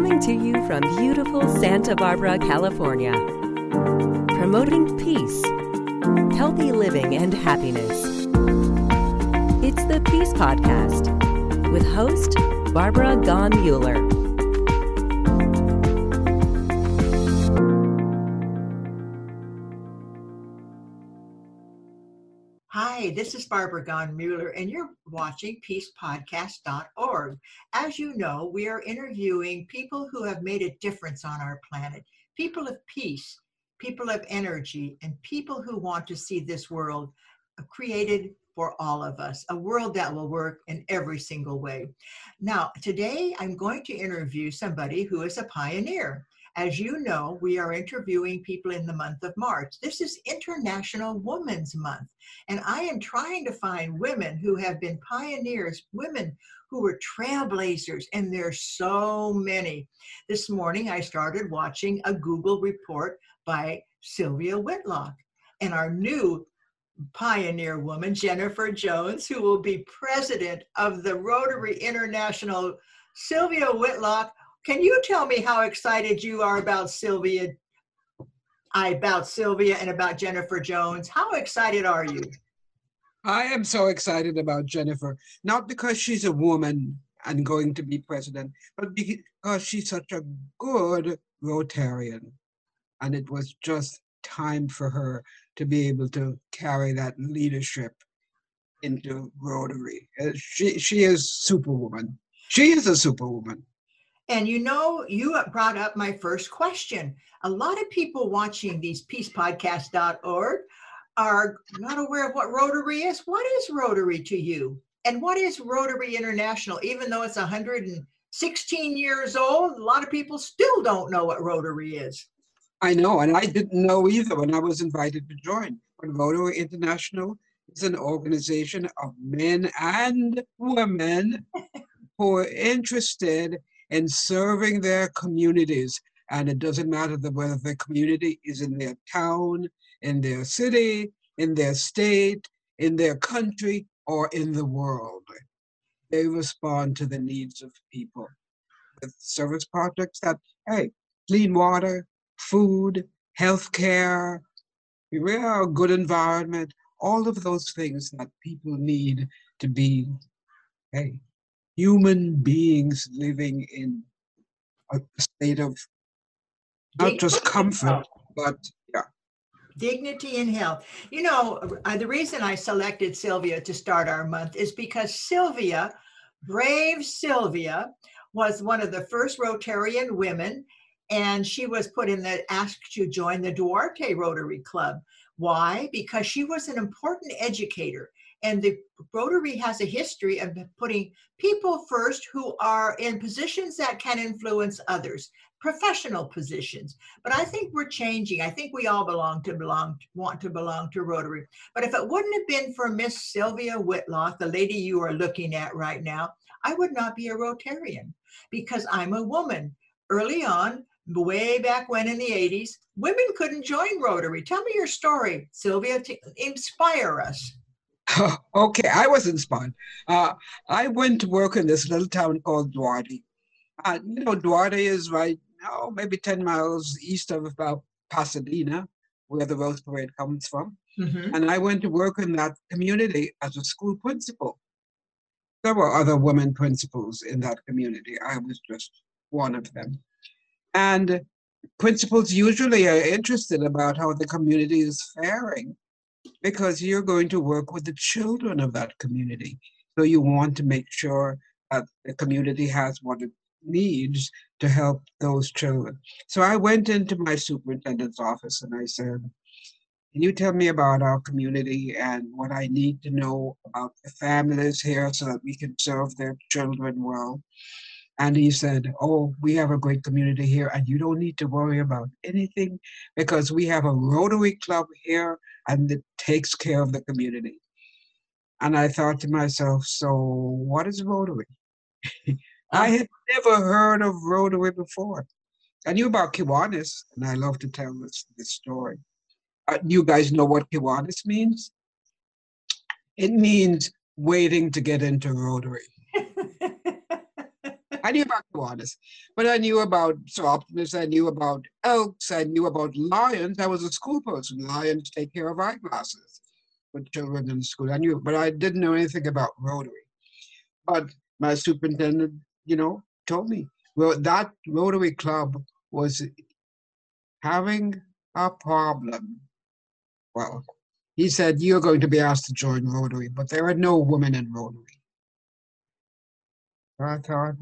Coming to you from beautiful Santa Barbara, California. Promoting peace, healthy living, and happiness. It's the Peace Podcast with host Barbara Gaughen-Muller. Hi, this is Barbara Gaughen-Muller, and you're watching peacepodcast.org. As you know, we are interviewing people who have made a difference on our planet, people of peace, people of energy, and people who want to see this world created for all of us, a world that will work in every single way. Now, today I'm going to interview somebody who is a pioneer. As you know, we are interviewing people in the month of March. This is International Women's Month, and I am trying to find women who have been pioneers, women who were trailblazers, and there's so many. This morning I started watching a Google report by Sylvia Whitlock, and our new pioneer woman, Jennifer Jones, who will be president of the Rotary International. Sylvia Whitlock, can you tell me how excited you are about Sylvia? I about Sylvia and about Jennifer Jones. How excited are you? I am so excited about Jennifer, not because she's a woman and going to be president, but because she's such a good Rotarian. And it was just time for her to be able to carry that leadership into Rotary. Uh, she, she is superwoman. She is a superwoman. And you know, you brought up my first question. A lot of people watching these peacepodcast.org are not aware of what Rotary is. What is Rotary to you? And what is Rotary International? Even though it's 116 years old, a lot of people still don't know what Rotary is. I know, and I didn't know either when I was invited to join. But Rotary International is an organization of men and women who are interested in serving their communities. And it doesn't matter whether the community is in their town, in their city, in their state, in their country, or in the world. They respond to the needs of people with service projects that, hey, clean water, food, health care, a good environment, all of those things that people need to be hey, human beings living in a state of not just comfort, but yeah. Dignity and health. You know, uh, the reason I selected Sylvia to start our month is because Sylvia, brave Sylvia, was one of the first Rotarian women and she was put in the asked to join the Duarte Rotary Club. Why? Because she was an important educator. And the Rotary has a history of putting people first who are in positions that can influence others, professional positions. But I think we're changing. I think we all belong to belong want to belong to Rotary. But if it wouldn't have been for Miss Sylvia Whitlock, the lady you are looking at right now, I would not be a Rotarian because I'm a woman. Early on, way back when in the 80s, women couldn't join Rotary. Tell me your story, Sylvia, to inspire us. okay, I was inspired. Uh, I went to work in this little town called Duarte. Uh, you know, Duarte is right, oh, maybe 10 miles east of about Pasadena, where the Rose Parade comes from. Mm-hmm. And I went to work in that community as a school principal. There were other women principals in that community. I was just one of them. And principals usually are interested about how the community is faring because you're going to work with the children of that community. So you want to make sure that the community has what it needs to help those children. So I went into my superintendent's office and I said, Can you tell me about our community and what I need to know about the families here so that we can serve their children well? And he said, Oh, we have a great community here, and you don't need to worry about anything because we have a Rotary Club here and it takes care of the community. And I thought to myself, So what is Rotary? I had never heard of Rotary before. I knew about Kiwanis, and I love to tell this, this story. Uh, you guys know what Kiwanis means? It means waiting to get into Rotary. I knew about koalas, but I knew about optimists. I knew about elks. I knew about lions. I was a school person. Lions take care of eyeglasses for children in school. I knew, but I didn't know anything about Rotary. But my superintendent, you know, told me, well, that Rotary Club was having a problem. Well, he said, You're going to be asked to join Rotary, but there are no women in Rotary. I thought,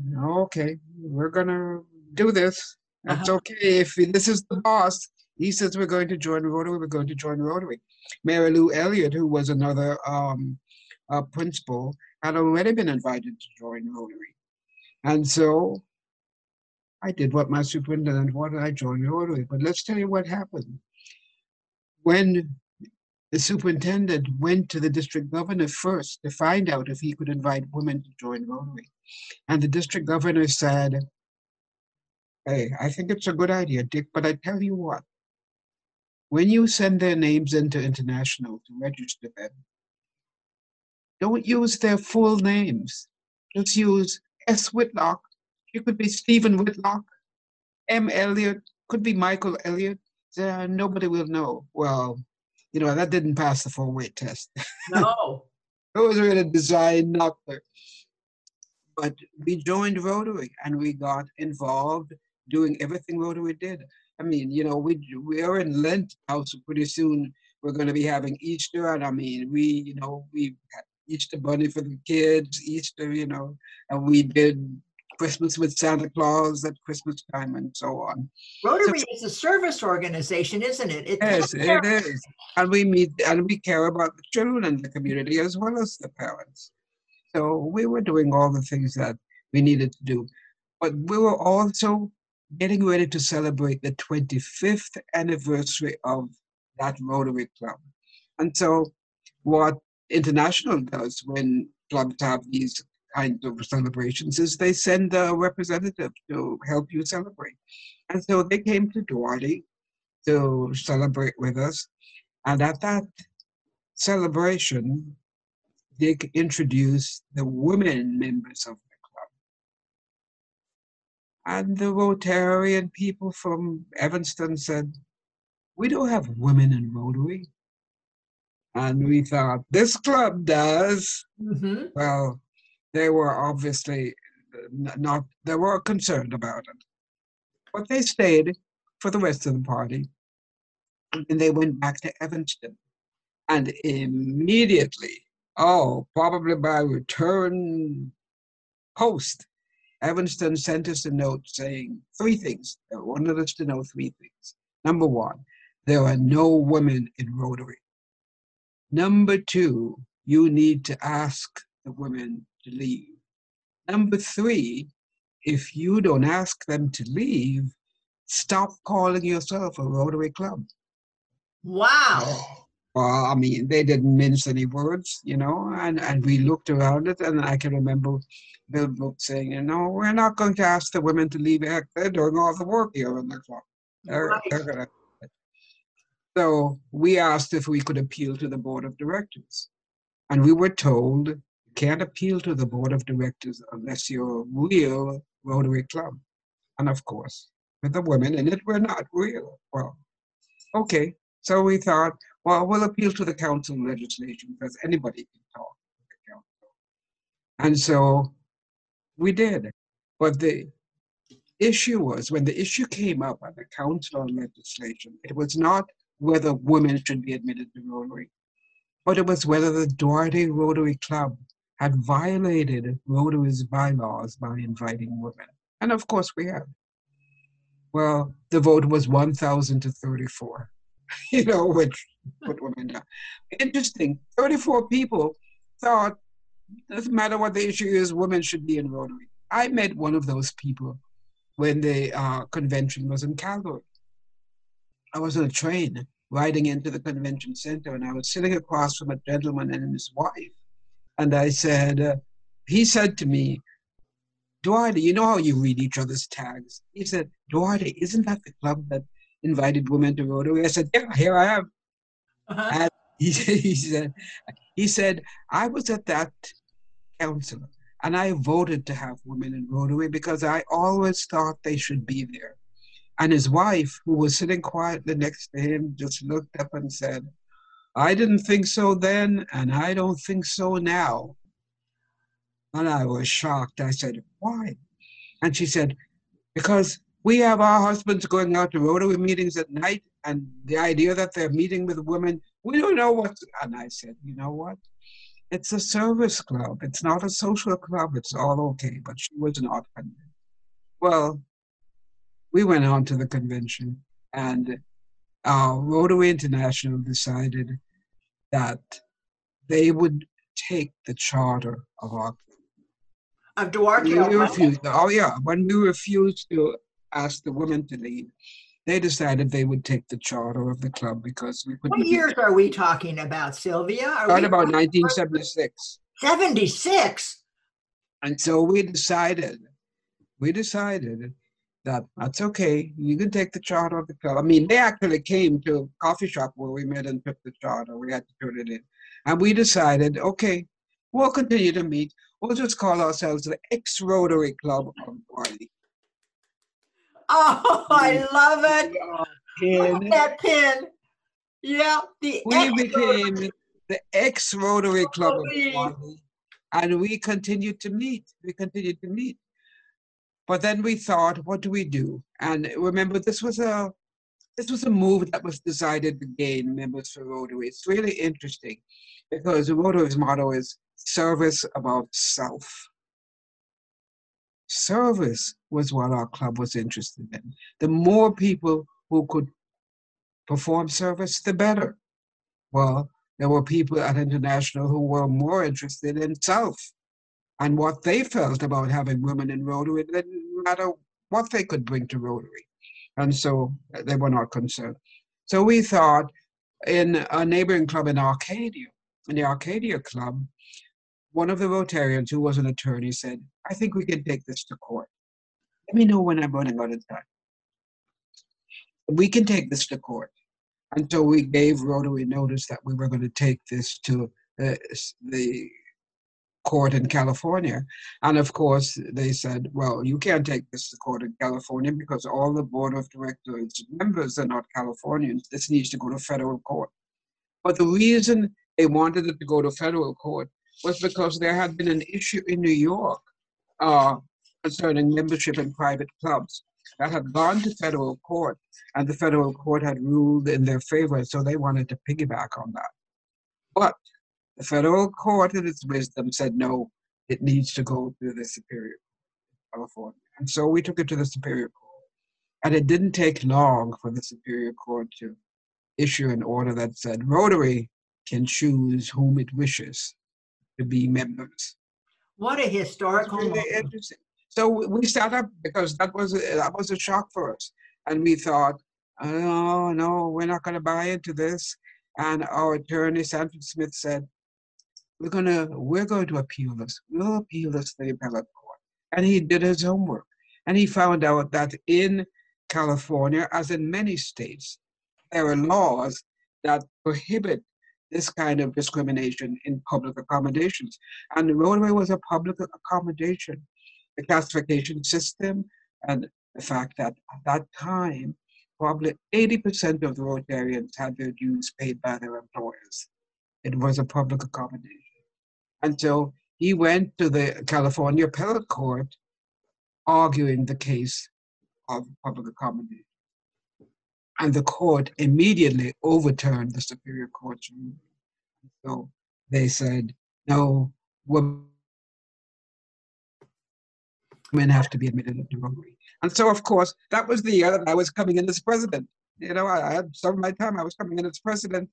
okay, we're going to do this. That's uh-huh. okay. If this is the boss, he says we're going to join Rotary, we're going to join Rotary. Mary Lou Elliott, who was another um, uh, principal, had already been invited to join Rotary. And so I did what my superintendent wanted. I joined Rotary. But let's tell you what happened. When the superintendent went to the district governor first to find out if he could invite women to join Rotary. And the district governor said, Hey, I think it's a good idea, Dick, but I tell you what, when you send their names into international to register them, don't use their full names. Just use S. Whitlock. You could be Stephen Whitlock. M. Elliott. Could be Michael Elliott. Uh, nobody will know. Well, you know, that didn't pass the full weight test. No. it was really a design knocker. But we joined Rotary and we got involved doing everything Rotary did. I mean, you know, we we are in Lent now, so pretty soon we're going to be having Easter, and I mean, we, you know, we had Easter bunny for the kids, Easter, you know, and we did Christmas with Santa Claus at Christmas time and so on. Rotary so, is a service organization, isn't it? it yes, it is. And we meet and we care about the children in the community as well as the parents. So we were doing all the things that we needed to do. But we were also getting ready to celebrate the 25th anniversary of that Rotary Club. And so what International does when clubs have these kinds of celebrations is they send a representative to help you celebrate. And so they came to Duarte to celebrate with us. And at that celebration, they introduced the women members of the club. And the Rotarian people from Evanston said, We don't have women in Rotary. And we thought, This club does. Mm-hmm. Well, they were obviously not, they were concerned about it. But they stayed for the rest of the party. And they went back to Evanston. And immediately, oh, probably by return post, Evanston sent us a note saying three things. They wanted us to know three things. Number one, there are no women in Rotary. Number two, you need to ask the women to leave. Number three, if you don't ask them to leave, stop calling yourself a Rotary Club. Wow. Well, I mean, they didn't mince any words, you know, and, and we looked around it, and I can remember Bill Brooks saying, you know, we're not going to ask the women to leave. They're doing all the work here in the club. They're, right. they're gonna. So we asked if we could appeal to the board of directors. And we were told can't appeal to the board of directors unless you're a real Rotary Club. And of course, with the women in it, we're not real. Well, okay. So we thought, well, we'll appeal to the council legislation because anybody can talk to the council. And so we did. But the issue was when the issue came up on the council legislation, it was not whether women should be admitted to Rotary, but it was whether the Duarte Rotary Club had violated Rotary's bylaws by inviting women. And of course we had. Well, the vote was 1,000 to 34, you know, which put women down. Interesting, 34 people thought, doesn't matter what the issue is, women should be in Rotary. I met one of those people when the uh, convention was in Calgary. I was on a train riding into the convention center, and I was sitting across from a gentleman and his wife and I said, uh, he said to me, Duarte, you know how you read each other's tags? He said, Duarte, isn't that the club that invited women to Rotary? I said, yeah, here I am. Uh-huh. And he, he, said, he said, I was at that council And I voted to have women in Rotary because I always thought they should be there. And his wife, who was sitting quietly next to him, just looked up and said, I didn't think so then, and I don't think so now. And I was shocked. I said, Why? And she said, Because we have our husbands going out to Rotary meetings at night, and the idea that they're meeting with women, we don't know what. And I said, You know what? It's a service club. It's not a social club. It's all okay. But she was not convinced. Well, we went on to the convention, and uh, Rotary International decided that they would take the charter of our of Duarte. we refused. Oh yeah, when we refused to ask the women to lead, they decided they would take the charter of the club because we couldn't. What years are we talking about, Sylvia? Are Right about 1976, 76. and so we decided, we decided that that's okay. You can take the charter of the club. I mean, they actually came to a coffee shop where we met and took the charter. We had to turn it in, and we decided, okay, we'll continue to meet. We'll just call ourselves the X Rotary Club of Barley. Oh, I love it. At that pin. Yeah, the we ex- became the X Rotary Club of. Barley, and we continued to meet. We continued to meet. But then we thought, what do we do? And remember, this was a this was a move that was decided to gain members for Rotary. It's really interesting because Rotary's motto is service above self. Service was what our club was interested in. The more people who could perform service, the better. Well, there were people at International who were more interested in self and what they felt about having women in Rotary. It didn't matter what they could bring to Rotary. And so uh, they were not concerned. So we thought in a neighboring club in Arcadia, in the Arcadia Club, one of the Rotarians who was an attorney said, I think we can take this to court. Let me know when I'm running out of time. We can take this to court. And so we gave Rotary notice that we were going to take this to uh, the court in California. And of course, they said, well, you can't take this to court in California because all the board of directors members are not Californians. This needs to go to federal court. But the reason they wanted it to go to federal court was because there had been an issue in New York uh, concerning membership in private clubs that had gone to federal court, and the federal court had ruled in their favor, so they wanted to piggyback on that. But the federal court, in its wisdom, said no, it needs to go to the Superior Court California. And so we took it to the Superior Court. And it didn't take long for the Superior Court to issue an order that said Rotary can choose whom it wishes to be members. What a historical really moment. interesting. So we- we sat up because that was a, that was a shock for us, and we thought, oh no, we're not going to buy into this. And our attorney Sanford Smith said, we're gonna we're going to appeal this. We'll appeal this to the appellate court. And he did his homework, and he found out that in California, as in many states, there are laws that prohibit this kind of discrimination in public accommodations. And the roadway was a public accommodation. The classification system and the fact that at that time, probably 80% of the Rotarians had their dues paid by their employers. It was a public accommodation. And so he went to the California Appellate Court arguing the case of public accommodation. And the court immediately overturned the Superior Court's ruling. So they said, no, women have to be admitted into Rotary. And so, of course, that was the year that I was coming in as president. You know, I, I had some of my time, I was coming in as president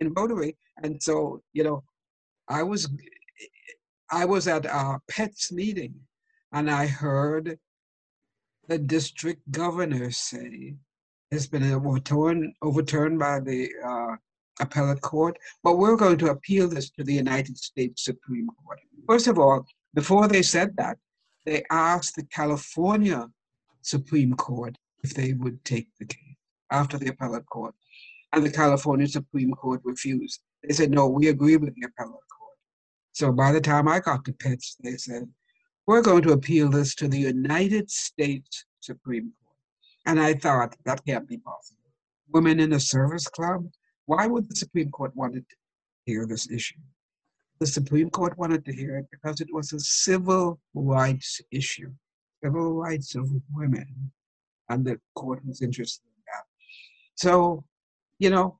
in Rotary. And so, you know, I was I was at a PETS meeting and I heard the district governor say it's been overturned, overturned by the uh, appellate court, but we're going to appeal this to the United States Supreme Court. First of all, before they said that, they asked the California Supreme Court if they would take the case after the appellate court. And the California Supreme Court refused. They said, no, we agree with the appellate court. So by the time I got to PETS, they said, we're going to appeal this to the United States Supreme Court. And I thought, that can't be possible. Women in a service club? Why would the Supreme Court want to hear this issue? The Supreme Court wanted to hear it because it was a civil rights issue, civil rights of women, and the court was interested in that. So, you know,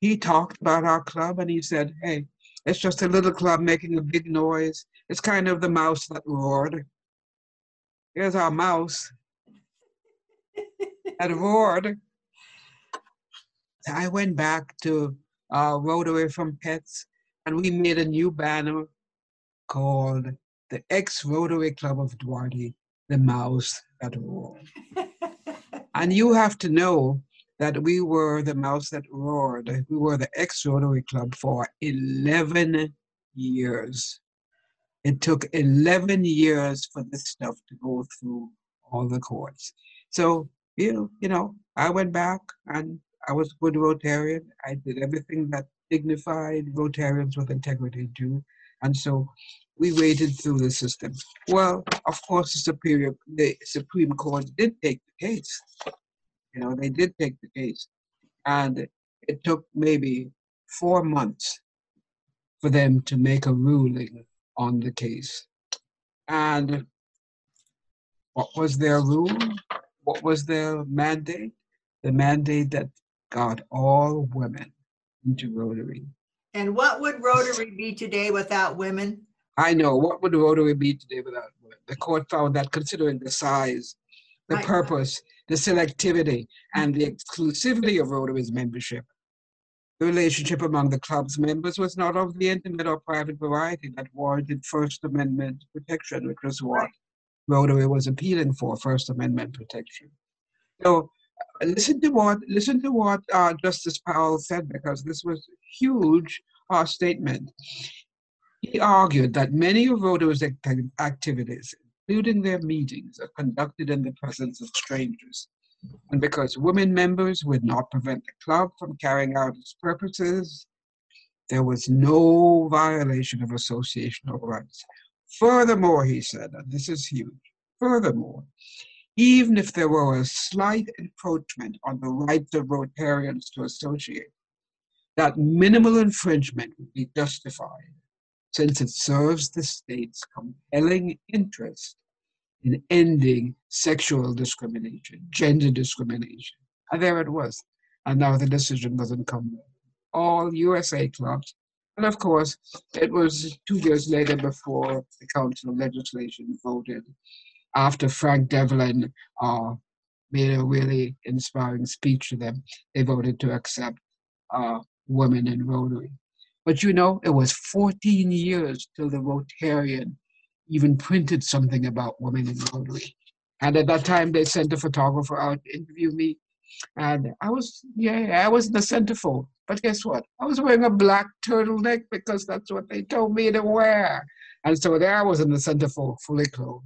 he talked about our club and he said, hey, it's just a little club making a big noise. It's kind of the mouse that roared. Here's our mouse that roared. I went back to uh, Rotary from PETS and we made a new banner called the ex Rotary Club of Duarte, the mouse that roared. and you have to know that we were the mouse that roared. We were the ex Rotary Club for 11 years. It took 11 years for this stuff to go through all the courts. So, you know, you know, I went back and I was a good Rotarian. I did everything that dignified Rotarians with integrity do. And so we waded through the system. Well, of course, the Superior, the Supreme Court did take the case. You know, they did take the case. And it took maybe four months for them to make a ruling on the case. And what was their rule? What was their mandate? The mandate that got all women into Rotary. And what would Rotary be today without women? I know. What would Rotary be today without women? The court found that considering the size, the right. purpose, the selectivity, and the exclusivity of Rotary's membership, the relationship among the club's members was not of the intimate or private variety that warranted First Amendment protection, which was what Rotary was appealing for, First Amendment protection. So uh, listen to what listen to what uh, Justice Powell said because this was a huge uh, statement. He argued that many of Rotary's activities, including their meetings, are conducted in the presence of strangers and because women members would not prevent the club from carrying out its purposes, there was no violation of associational rights. Furthermore, he said, and this is huge, furthermore, even if there were a slight encroachment on the rights of Rotarians to associate, that minimal infringement would be justified since it serves the state's compelling interest in ending sexual discrimination, gender discrimination. And there it was. And now the decision doesn't come. All USA clubs. And of course, it was two years later before the Council of Legislation voted, after Frank Devlin uh, made a really inspiring speech to them, they voted to accept uh, women in Rotary. But you know, it was 14 years till the Rotarian even printed something about women in Rotary. And at that time, they sent a photographer out to interview me. And I was, yeah, I was in the centerfold. But guess what? I was wearing a black turtleneck because that's what they told me to wear. And so there I was in the centerfold, fully clothed.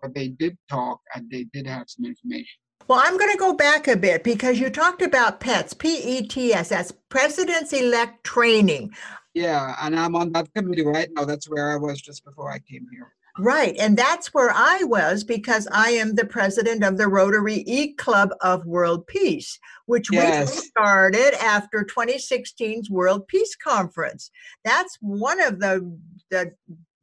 But they did talk and they did have some information. Well, I'm going to go back a bit because you talked about PETS, P E T S, that's President's Elect Training. Yeah, and I'm on that committee right now. That's where I was just before I came here. Right. And that's where I was because I am the president of the Rotary E Club of World Peace, which yes. we started after 2016's World Peace Conference. That's one of the, the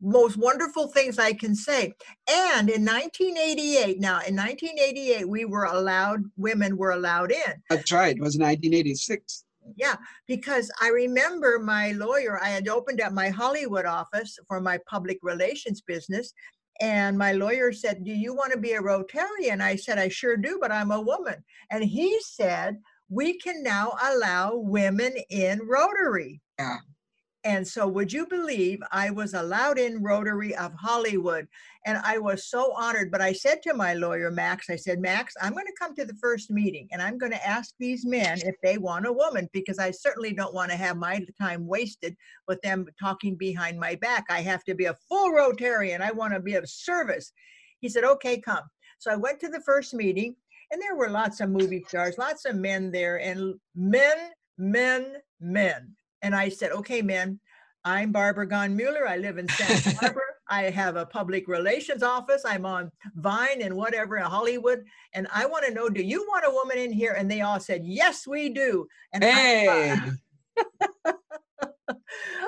most wonderful things I can say. And in 1988, now in 1988, we were allowed, women were allowed in. That's right. It was 1986. Yeah, because I remember my lawyer, I had opened up my Hollywood office for my public relations business. And my lawyer said, Do you want to be a Rotarian? I said, I sure do, but I'm a woman. And he said, We can now allow women in Rotary. Yeah. And so, would you believe I was allowed in Rotary of Hollywood? And I was so honored. But I said to my lawyer, Max, I said, Max, I'm going to come to the first meeting and I'm going to ask these men if they want a woman because I certainly don't want to have my time wasted with them talking behind my back. I have to be a full Rotarian. I want to be of service. He said, Okay, come. So I went to the first meeting and there were lots of movie stars, lots of men there, and men, men, men. And I said, okay, man, I'm Barbara Gaughen-Muller. I live in Santa Barbara. I have a public relations office. I'm on Vine and whatever in Hollywood. And I want to know, do you want a woman in here? And they all said, yes, we do. And hey. I,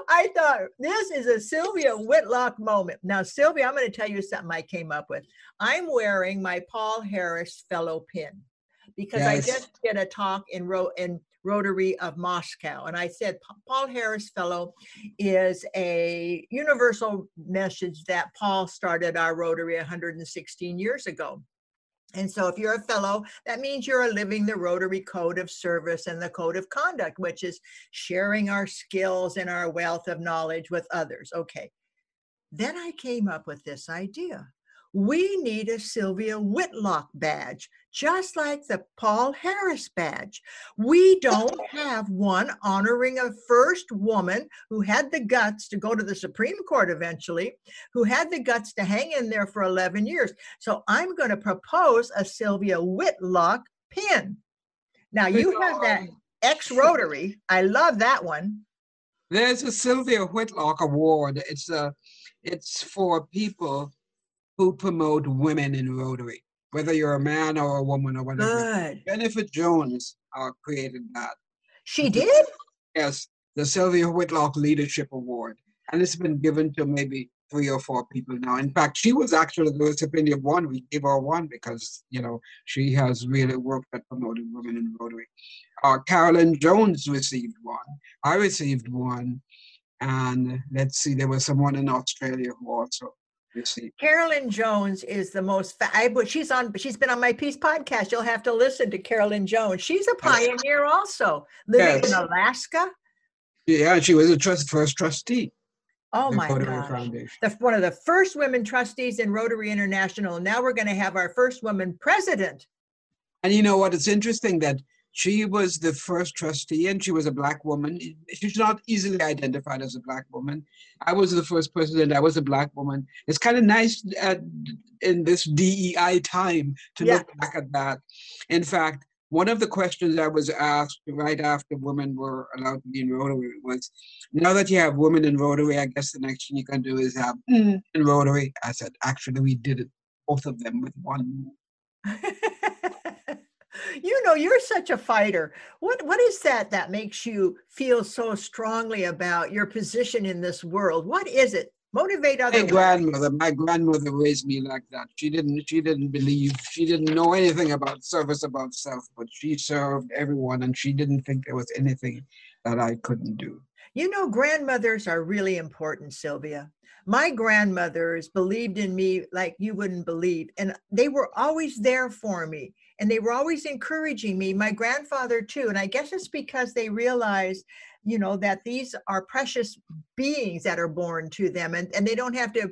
I thought this is a Sylvia Whitlock moment. Now, Sylvia, I'm going to tell you something I came up with. I'm wearing my Paul Harris Fellow pin because yes. I just did a talk in Ro- in Rotary of Moscow, and I said Paul Harris Fellow is a universal message that Paul started our Rotary 116 years ago. And so, if you're a fellow, that means you're living the Rotary Code of Service and the Code of Conduct, which is sharing our skills and our wealth of knowledge with others. Okay. Then I came up with this idea we need a Sylvia Whitlock badge, just like the Paul Harris badge. We don't have one honoring a first woman who had the guts to go to the Supreme Court eventually, who had the guts to hang in there for 11 years. So I'm going to propose a Sylvia Whitlock pin. Now you have that ex Rotary. I love that one. There's a Sylvia Whitlock Award. It's a, it's for people who promote women in Rotary, whether you're a man or a woman or whatever. Good. Jennifer Jones uh, created that. She did? Yes, the Sylvia Whitlock Leadership Award. And it's been given to maybe three or four people now. In fact, she was actually the recipient of one. We gave her one because, you know, she has really worked at promoting women in Rotary. Uh, Carolyn Jones received one. I received one. And let's see, there was someone in Australia who also Carolyn Jones is the most. Fa- I, she's on. She's been on my Peace podcast. You'll have to listen to Carolyn Jones. She's a pioneer, also living yes. in Alaska. Yeah, she was a trust first trustee. Oh my gosh! The, one of the first women trustees in Rotary International. Now we're going to have our first woman president. And you know what? It's interesting that she was the first trustee and she was a black woman. She's not easily identified as a black woman. I was the first president. I was a black woman. It's kind of nice at, in this DEI time to yeah. look back at that. In fact, one of the questions I was asked right after women were allowed to be in Rotary was, now that you have women in Rotary, I guess the next thing you can do is have mm. in Rotary. I said, actually, we did it, both of them with one you know you're such a fighter. What what is that that makes you feel so strongly about your position in this world? What is it? Motivate other my grandmother my grandmother raised me like that. She didn't she didn't believe she didn't know anything about service above self but she served everyone and she didn't think there was anything that i couldn't do. You know grandmothers are really important sylvia. My grandmothers believed in me like you wouldn't believe and they were always there for me and they were always encouraging me my grandfather too and i guess it's because they realized you know that these are precious beings that are born to them and, and they don't have to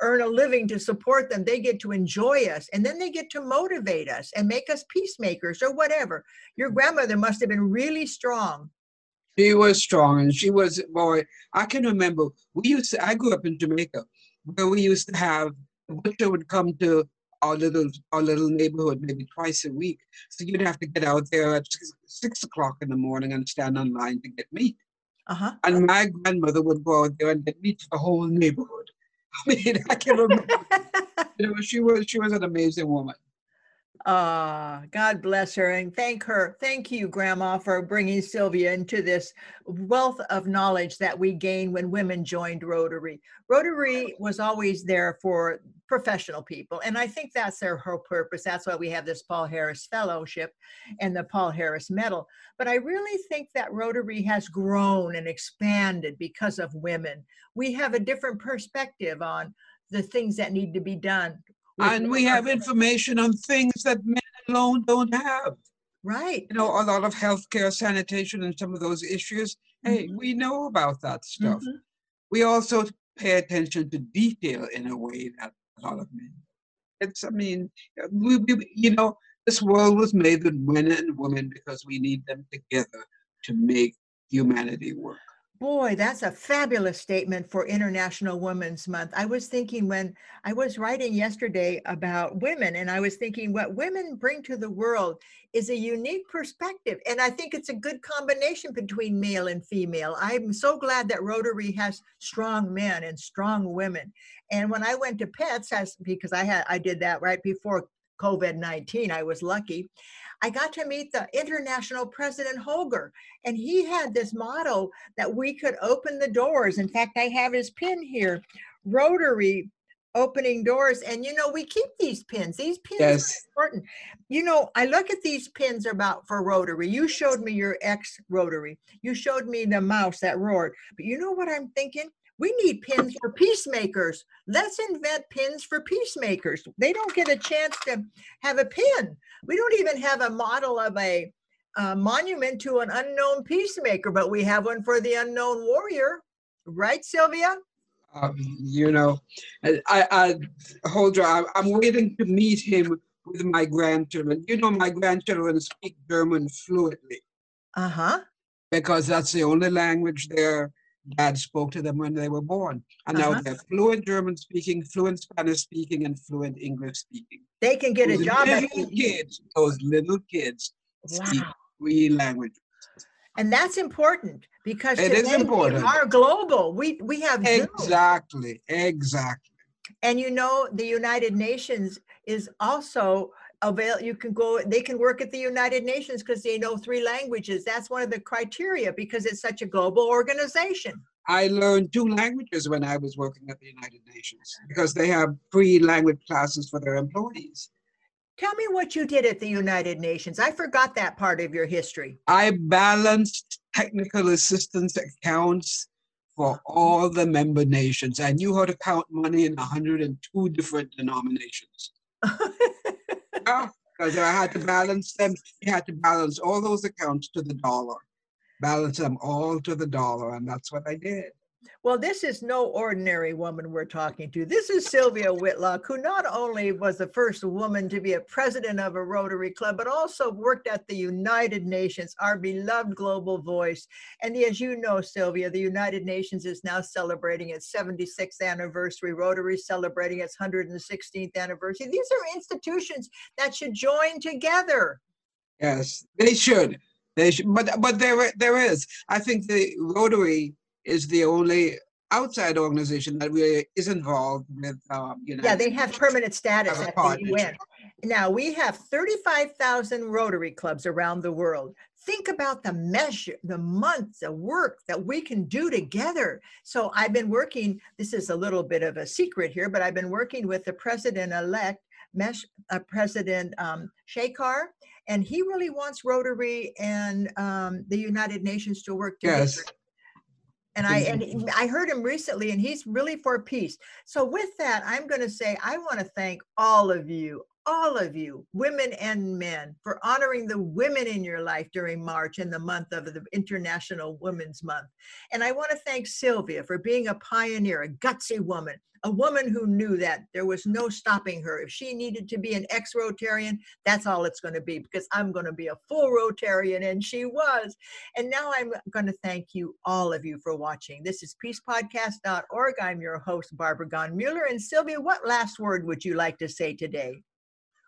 earn a living to support them. They get to enjoy us and then they get to motivate us and make us peacemakers or whatever. Your grandmother must have been really strong. She was strong and she was boy i can remember we used to i grew up in jamaica where we used to have the butcher would come to our little our little neighborhood maybe twice a week. So you'd have to get out there at six, six o'clock in the morning and stand on line to get meat. Uh-huh. And my grandmother would go out there and get meat for the whole neighborhood. I mean, I can remember. you know, she was she was an amazing woman. Ah, God bless her and thank her. Thank you, Grandma, for bringing Sylvia into this wealth of knowledge that we gain when women joined Rotary. Rotary was always there for professional people, and I think that's their whole purpose. That's why we have this Paul Harris Fellowship and the Paul Harris Medal. But I really think that Rotary has grown and expanded because of women. We have a different perspective on the things that need to be done and we have information on things that men alone don't have. Right. You know, a lot of healthcare, sanitation, and some of those issues. Hey, mm-hmm. we know about that stuff. Mm-hmm. We also pay attention to detail in a way that a lot of men. It's, I mean, we, we, you know, this world was made with men and women because we need them together to make humanity work. Boy, that's a fabulous statement for International Women's Month. I was thinking when I was writing yesterday about women, and I was thinking what women bring to the world is a unique perspective. And I think it's a good combination between male and female. I'm so glad that Rotary has strong men and strong women. And when I went to PETS, because I had I did that right before COVID 19, I was lucky. I got to meet the international president Holger, and he had this motto that we could open the doors. In fact, I have his pin here Rotary opening doors. And you know, we keep these pins. These pins yes. are important. You know, I look at these pins about for Rotary. You showed me your ex Rotary. You showed me the mouse that roared. But you know what I'm thinking? We need pins for peacemakers. Let's invent pins for peacemakers. They don't get a chance to have a pin. We don't even have a model of a, a monument to an unknown peacemaker, but we have one for the unknown warrior. Right, Sylvia? Um, you know, I, I, Holger, I, I'm waiting to meet him with my grandchildren. You know, my grandchildren speak German fluently. Uh huh. Because that's the only language they're dad spoke to them when they were born. And uh-huh. now they're fluent German speaking, fluent Spanish speaking, and fluent English speaking. They can get those a job. Little at- kids, those little kids wow. speak three languages. And that's important because it is important. we are global. We we have exactly, Zoom. exactly. And you know, the United Nations is also avail you can go they can work at the united nations because they know three languages. That's one of the criteria because it's such a global organization. I learned two languages when i was working at the united nations because they have free language classes for their employees. Tell me what you did at the united nations. I forgot that part of your history. I balanced technical assistance accounts for all the member nations i knew how to count money in 102 different denominations because I had to balance them. You had to balance all those accounts to the dollar, balance them all to the dollar, and that's what I did. Well, this is no ordinary woman we're talking to. This is Sylvia Whitlock, who not only was the first woman to be a president of a Rotary Club, but also worked at the United Nations, our beloved global voice. And as you know, Sylvia, the United Nations is now celebrating its 76th anniversary, Rotary celebrating its 116th anniversary. These are institutions that should join together. Yes, they should. They should, but but there there is. I think the Rotary is the only outside organization that we is involved with um, you know yeah they have permanent status at the UN. Now we have 35,000 Rotary clubs around the world. Think about the measure, the months of work that we can do together. So I've been working, this is a little bit of a secret here, but I've been working with the president-elect, Mesh, uh, President um, Shekhar, and he really wants Rotary and um, the United Nations to work together. Yes and I and I heard him recently, and he's really for peace. So with that, I'm going to say I want to thank all of you, all of you, women and men, for honoring the women in your life during March and the month of the International Women's Month. And I want to thank Sylvia for being a pioneer, a gutsy woman, a woman who knew that there was no stopping her. If she needed to be an ex Rotarian, that's all it's going to be because I'm going to be a full Rotarian, and she was. And now I'm going to thank you, all of you, for watching. This is peacepodcast.org. I'm your host, Barbara Gaughen-Muller. And Sylvia, what last word would you like to say today?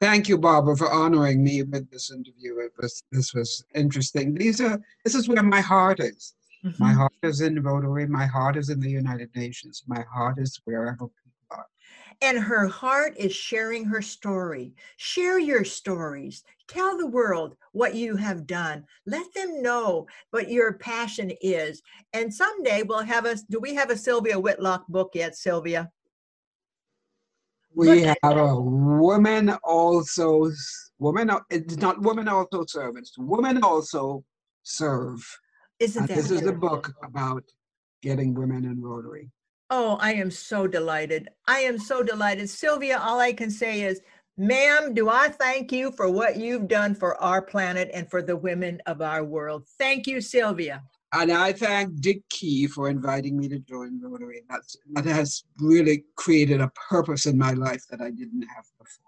Thank you, Barbara, for honoring me with this interview. It was this was interesting. These are this is where my heart is. Mm-hmm. My heart is in Rotary. My heart is in the United Nations. My heart is wherever people are. And her heart is sharing her story. Share your stories. Tell the world what you have done. Let them know what your passion is. And someday we'll have a, do we have a Sylvia Whitlock book yet, Sylvia? We have a women also, women, it's not women also serve, it's women also serve. Isn't that uh, this is a book about getting women in Rotary. Oh, I am so delighted. I am so delighted. Sylvia, all I can say is, ma'am, do I thank you for what you've done for our planet and for the women of our world. Thank you, Sylvia. And I thank Dick Key for inviting me to join Rotary. That's, that has really created a purpose in my life that I didn't have before.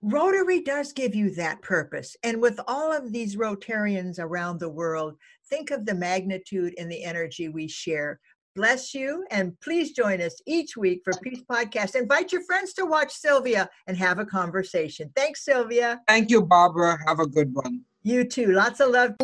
Rotary does give you that purpose. And with all of these Rotarians around the world, think of the magnitude and the energy we share. Bless you, and please join us each week for Peace Podcast. Invite your friends to watch Sylvia and have a conversation. Thanks, Sylvia. Thank you, Barbara. Have a good one. You too. Lots of love.